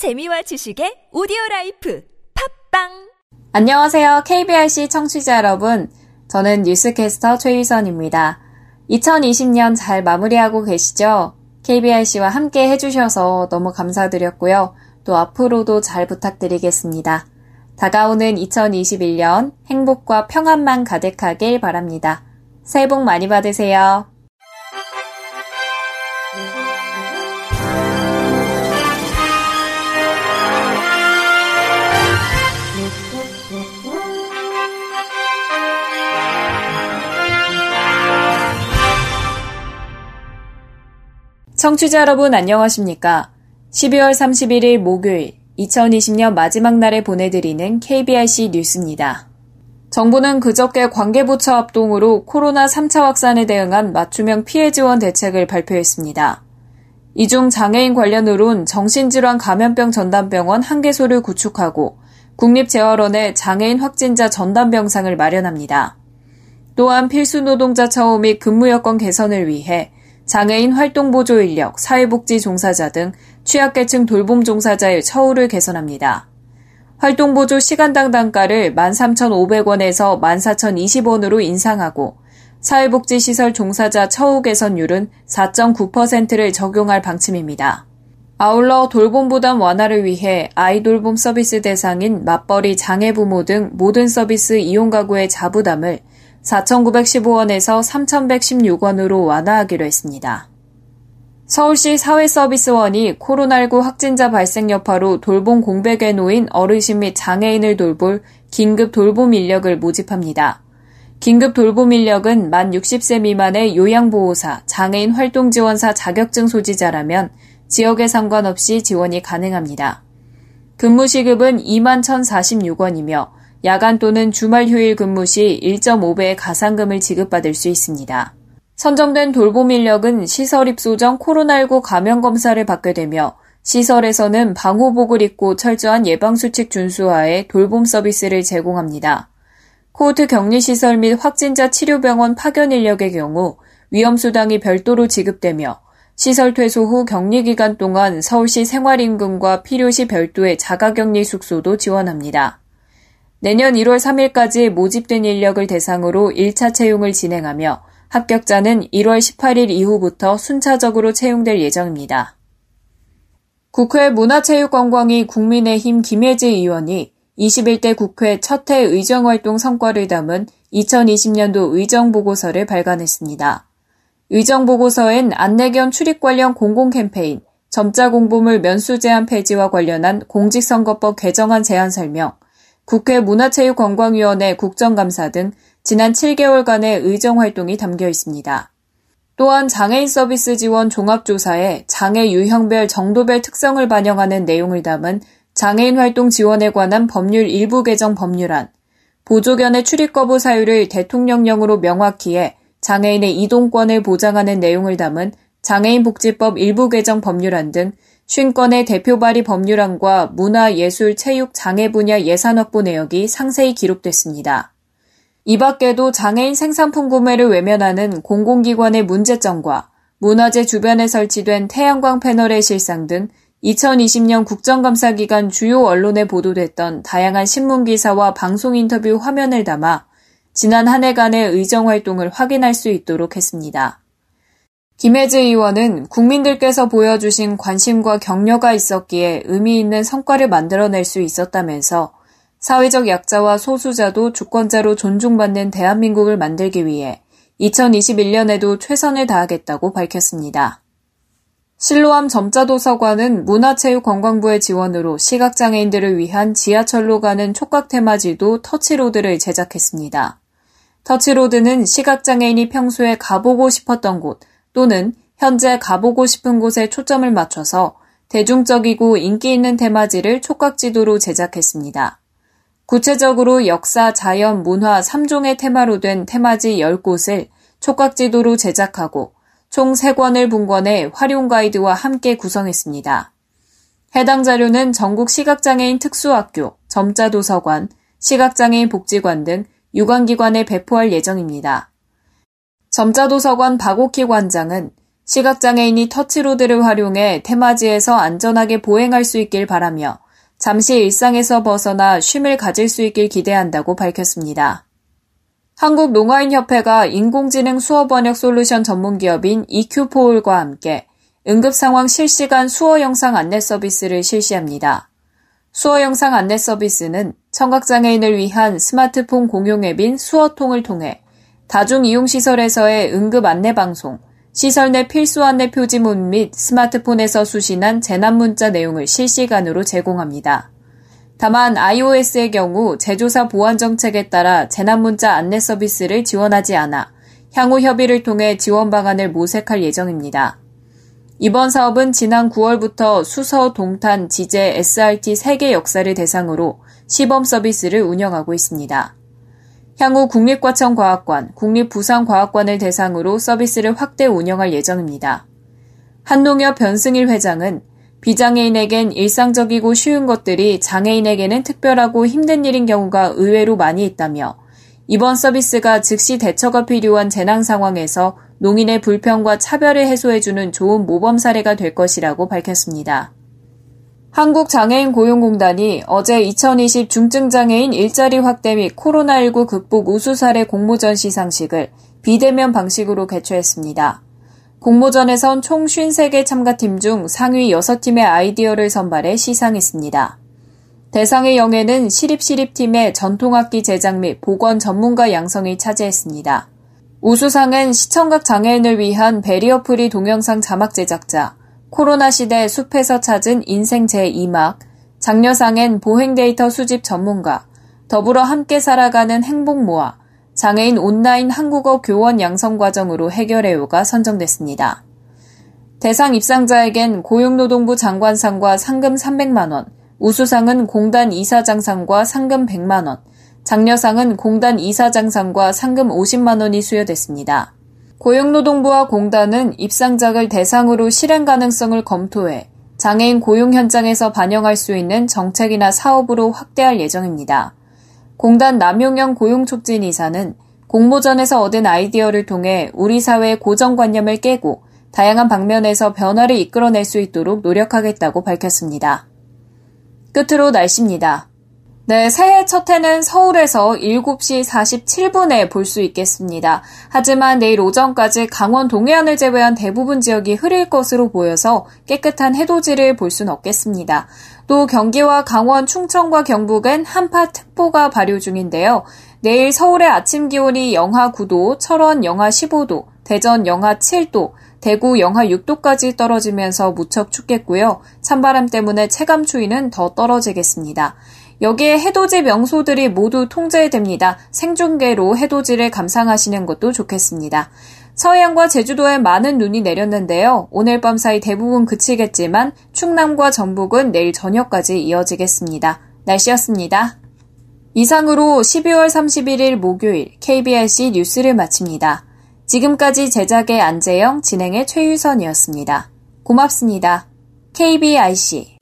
재미와 지식의 오디오 life 팟빵 안녕하세요. KBRC 청취자 여러분. 저는 뉴스캐스터 최유선입니다. 2020년 잘 마무리하고 계시죠? KBRC와 함께 해주셔서 너무 감사드렸고요. 또 앞으로도 잘 부탁드리겠습니다. 다가오는 2021년 행복과 평안만 가득하길 바랍니다. 새해 복 많이 받으세요. 청취자 여러분 안녕하십니까? 12월 31일 목요일 2020년 마지막 날에 보내드리는 KBRC 뉴스입니다. 정부는 그저께 관계부처 합동으로 코로나 3차 확산에 대응한 맞춤형 피해 지원 대책을 발표했습니다. 이 중 장애인 관련으론 정신질환 감염병 전담병원 한 개소를 구축하고 국립재활원에 장애인 확진자 전담병상을 마련합니다. 또한 필수 노동자 처우 및 근무 여건 개선을 위해 장애인 활동 보조 인력, 사회복지 종사자 등 취약계층 돌봄 종사자의 처우를 개선합니다. 활동 보조 시간당 단가를 13,500원에서 14,020원으로 인상하고 사회복지시설 종사자 처우 개선율은 4.9%를 적용할 방침입니다. 아울러 돌봄 부담 완화를 위해 아이 돌봄 서비스 대상인 맞벌이 장애 부모 등 모든 서비스 이용 가구의 자부담을 4,915원에서 3,116원으로 완화하기로 했습니다. 서울시 사회서비스원이 코로나19 확진자 발생 여파로 돌봄 공백에 놓인 어르신 및 장애인을 돌볼 긴급 돌봄 인력을 모집합니다. 긴급 돌봄 인력은 만 60세 미만의 요양보호사, 장애인 활동지원사 자격증 소지자라면 지역에 상관없이 지원이 가능합니다. 근무 시급은 2만 1,046원이며 야간 또는 주말 휴일 근무 시 1.5배의 가상금을 지급받을 수 있습니다. 선정된 돌봄 인력은 시설 입소 전 코로나19 감염 검사를 받게 되며 시설에서는 방호복을 입고 철저한 예방수칙 준수하에 돌봄 서비스를 제공합니다. 코호트 격리시설 및 확진자 치료병원 파견 인력의 경우 위험수당이 별도로 지급되며 시설 퇴소 후 격리 기간 동안 서울시 생활임금과 필요시 별도의 자가격리 숙소도 지원합니다. 내년 1월 3일까지 모집된 인력을 대상으로 1차 채용을 진행하며 합격자는 1월 18일 이후부터 순차적으로 채용될 예정입니다. 국회 문화체육관광위 국민의힘 김혜지 의원이 21대 국회 첫해 의정활동 성과를 담은 2020년도 의정보고서를 발간했습니다. 의정보고서엔 안내견 출입 관련 공공 캠페인, 점자 공보물 면수 제한 폐지와 관련한 공직선거법 개정안 제안 설명, 국회 문화체육관광위원회 국정감사 등 지난 7개월간의 의정 활동이 담겨 있습니다. 또한 장애인 서비스 지원 종합조사에 장애 유형별 정도별 특성을 반영하는 내용을 담은 장애인 활동 지원에 관한 법률 일부 개정 법률안, 보조견의 출입 거부 사유를 대통령령으로 명확히 해 장애인의 이동권을 보장하는 내용을 담은 장애인 복지법 일부 개정 법률안 등 50건의 대표 발의 법률안과 문화, 예술, 체육, 장애 분야 예산 확보 내역이 상세히 기록됐습니다. 이 밖에도 장애인 생산품 구매를 외면하는 공공기관의 문제점과 문화재 주변에 설치된 태양광 패널의 실상 등 2020년 국정감사 기간 주요 언론에 보도됐던 다양한 신문 기사와 방송 인터뷰 화면을 담아 지난 한 해간의 의정 활동을 확인할 수 있도록 했습니다. 김혜지 의원은 국민들께서 보여주신 관심과 격려가 있었기에 의미 있는 성과를 만들어낼 수 있었다면서 사회적 약자와 소수자도 주권자로 존중받는 대한민국을 만들기 위해 2021년에도 최선을 다하겠다고 밝혔습니다. 실로암 점자도서관은 문화체육관광부의 지원으로 시각장애인들을 위한 지하철로 가는 촉각 테마지도 터치로드를 제작했습니다. 터치로드는 시각장애인이 평소에 가보고 싶었던 곳, 또는 현재 가보고 싶은 곳에 초점을 맞춰서 대중적이고 인기 있는 테마지를 촉각지도로 제작했습니다. 구체적으로 역사, 자연, 문화 3종의 테마로 된 테마지 10곳을 촉각지도로 제작하고 총 3권을 분권해 활용 가이드와 함께 구성했습니다. 해당 자료는 전국 시각장애인 특수학교, 점자도서관, 시각장애인 복지관 등 유관기관에 배포할 예정입니다. 점자도서관 박옥희 관장은 시각장애인이 터치로드를 활용해 테마지에서 안전하게 보행할 수 있길 바라며 잠시 일상에서 벗어나 쉼을 가질 수 있길 기대한다고 밝혔습니다. 한국농아인협회가 인공지능 수어 번역 솔루션 전문 기업인 EQ포울과 함께 응급상황 실시간 수어 영상 안내 서비스를 실시합니다. 수어 영상 안내 서비스는 청각장애인을 위한 스마트폰 공용 앱인 수어통을 통해 다중 이용시설에서의 응급 안내 방송, 시설 내 필수 안내 표지문 및 스마트폰에서 수신한 재난 문자 내용을 실시간으로 제공합니다. 다만 iOS의 경우 제조사 보안 정책에 따라 재난 문자 안내 서비스를 지원하지 않아 향후 협의를 통해 지원 방안을 모색할 예정입니다. 이번 사업은 지난 9월부터 수서, 동탄, 지제, SRT 3개 역사를 대상으로 시범 서비스를 운영하고 있습니다. 향후 국립과천과학관, 국립부산과학관을 대상으로 서비스를 확대 운영할 예정입니다. 한농협 변승일 회장은 비장애인에겐 일상적이고 쉬운 것들이 장애인에게는 특별하고 힘든 일인 경우가 의외로 많이 있다며 이번 서비스가 즉시 대처가 필요한 재난 상황에서 농인의 불평과 차별을 해소해주는 좋은 모범 사례가 될 것이라고 밝혔습니다. 한국장애인 고용공단이 어제 2020 중증장애인 일자리 확대 및 코로나19 극복 우수 사례 공모전 시상식을 비대면 방식으로 개최했습니다. 공모전에선 총 53개 참가팀 중 상위 6팀의 아이디어를 선발해 시상했습니다. 대상의 영예는 시립시립팀의 전통악기 제작 및 보건 전문가 양성이 차지했습니다. 우수상은 시청각 장애인을 위한 barrier free 동영상 자막 제작자, 코로나 시대 숲에서 찾은 인생 제2막, 장려상엔 보행 데이터 수집 전문가, 더불어 함께 살아가는 행복 모아, 장애인 온라인 한국어 교원 양성 과정으로 해결해요가 선정됐습니다. 대상 입상자에겐 고용노동부 장관상과 상금 300만원, 우수상은 공단 이사장상과 상금 100만원, 장려상은 공단 이사장상과 상금 50만 원이 수여됐습니다. 고용노동부와 공단은 입상작을 대상으로 실행 가능성을 검토해 장애인 고용 현장에서 반영할 수 있는 정책이나 사업으로 확대할 예정입니다. 공단 남용영 고용촉진 이사는 공모전에서 얻은 아이디어를 통해 우리 사회의 고정관념을 깨고 다양한 방면에서 변화를 이끌어낼 수 있도록 노력하겠다고 밝혔습니다. 끝으로 날씨입니다. 네, 새해 첫 해는 서울에서 7시 47분에 볼 수 있겠습니다. 하지만 내일 오전까지 강원 동해안을 제외한 대부분 지역이 흐릴 것으로 보여서 깨끗한 해돋이를 볼 수는 없겠습니다. 또 경기와 강원, 충청과 경북은 한파특보가 발효 중인데요. 내일 서울의 아침 기온이 영하 9도, 철원 영하 15도, 대전 영하 7도, 대구 영하 6도까지 떨어지면서 무척 춥겠고요. 찬바람 때문에 체감 추위는 더 떨어지겠습니다. 여기에 해돋이 명소들이 모두 통제됩니다. 생중계로 해돋이를 감상하시는 것도 좋겠습니다. 서해안과 제주도에 많은 눈이 내렸는데요. 오늘 밤 사이 대부분 그치겠지만 충남과 전북은 내일 저녁까지 이어지겠습니다. 날씨였습니다. 이상으로 12월 31일 목요일 KBRC 뉴스를 마칩니다. 지금까지 제작의 안재영, 진행의 최유선이었습니다. 고맙습니다. KBRC